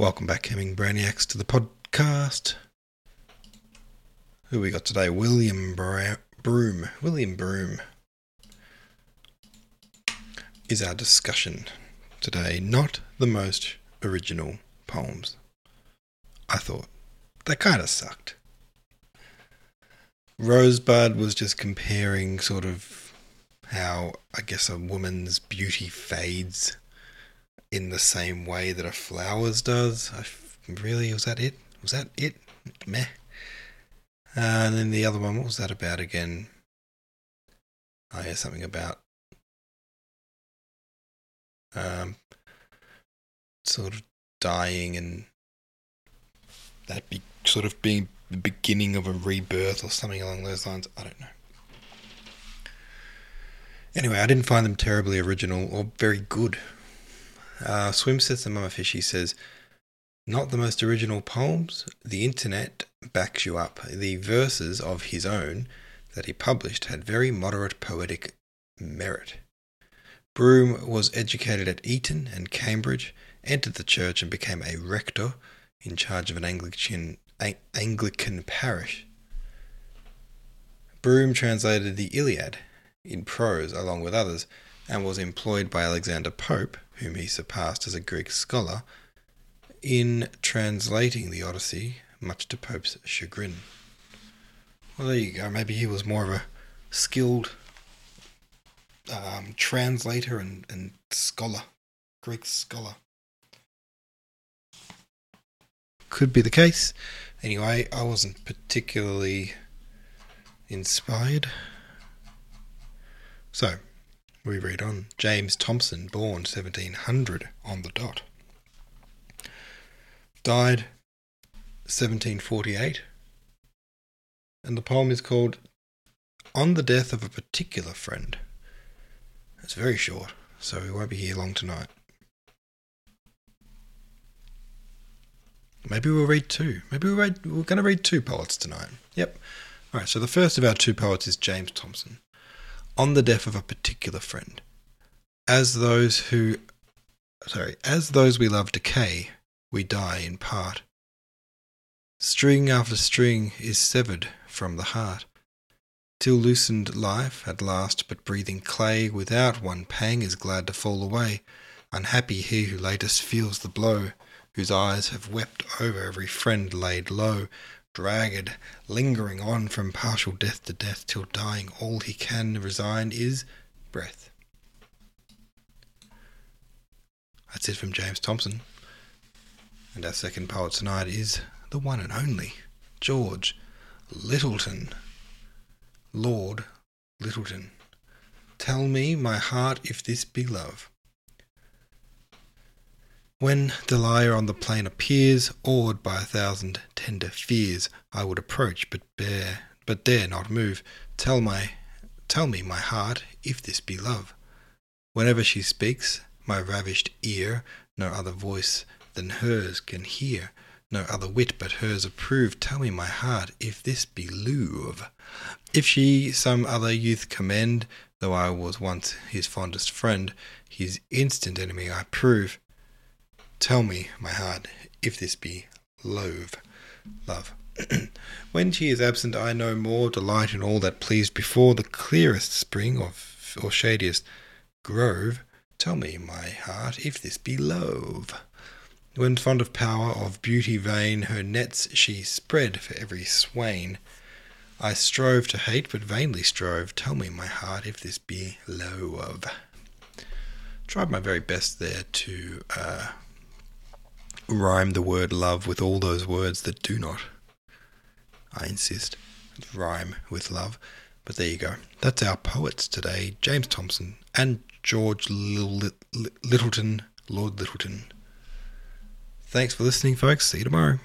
Welcome back, Hemming Brainiacs, to the podcast. Who we got today? William Bra- Broome. William Broome is our discussion today. Not the most original poems. I thought. They kind of sucked. Rosebud was just comparing sort of how, I guess, a woman's beauty fades in the same way that a flower's does. I f- really, was that it? Was that it? Meh. Uh, and then the other one, what was that about again? I hear something about um, sort of dying and that be sort of being the beginning of a rebirth or something along those lines. I don't know. Anyway, I didn't find them terribly original or very good. Uh, Swim Sets and Mama Fishy says, not the most original poems. The internet backs you up. The verses of his own that he published had very moderate poetic merit. Broome was educated at Eton and Cambridge, entered the church and became a rector in charge of an Anglican, Anglican parish. Broome translated the Iliad in prose along with others and was employed by Alexander Pope, whom he surpassed as a Greek scholar, in translating the Odyssey, much to Pope's chagrin. Well, there you go. Maybe he was more of a skilled um, translator and, and scholar, Greek scholar. Could be the case. Anyway, I wasn't particularly inspired. So, we read on. James Thomson, born 1700 on the dot. Died 1748. And the poem is called On the Death of a Particular Friend. It's very short, so we won't be here long tonight. Maybe we'll read two. Maybe we'll read, we're going to read two poets tonight. Yep. All right, so the first of our two poets is James Thomson on the death of a particular friend. As those who, sorry, as those we love decay, we die in part. String after string is severed from the heart, till loosened life at last, but breathing clay, without one pang is glad to fall away. Unhappy he who latest feels the blow, whose eyes have wept over every friend laid low, dragged, lingering on from partial death to death, till dying all he can resign is breath. That's it from James Thomson. And our second poet tonight is the one and only George Lyttelton. Lord Lyttelton. Tell me, my heart, if this be love. When Delia on the plain appears, awed by a thousand tender fears, I would approach, but bear, but dare not move. Tell my, tell me, my heart, if this be love. Whenever she speaks, my ravished ear no other voice than hers can hear, no other wit but hers approve. Tell me, my heart, if this be love. If she some other youth commend, though I was once his fondest friend, his instant enemy I prove. Tell me, my heart, if this be love. Love. when she is absent, I no more delight in all that pleased before the clearest spring of, or shadiest grove. Tell me, my heart, if this be love. When fond of power, of beauty vain, her nets she spread for every swain. I strove to hate, but vainly strove. Tell me, my heart, if this be love. Tried my very best there to uh, rhyme the word love with all those words that do not. I insist, rhyme with love. But there you go. That's our poets today James Thomson and George Lyttelton, Lord Lyttelton. Thanks for listening, folks. See you tomorrow.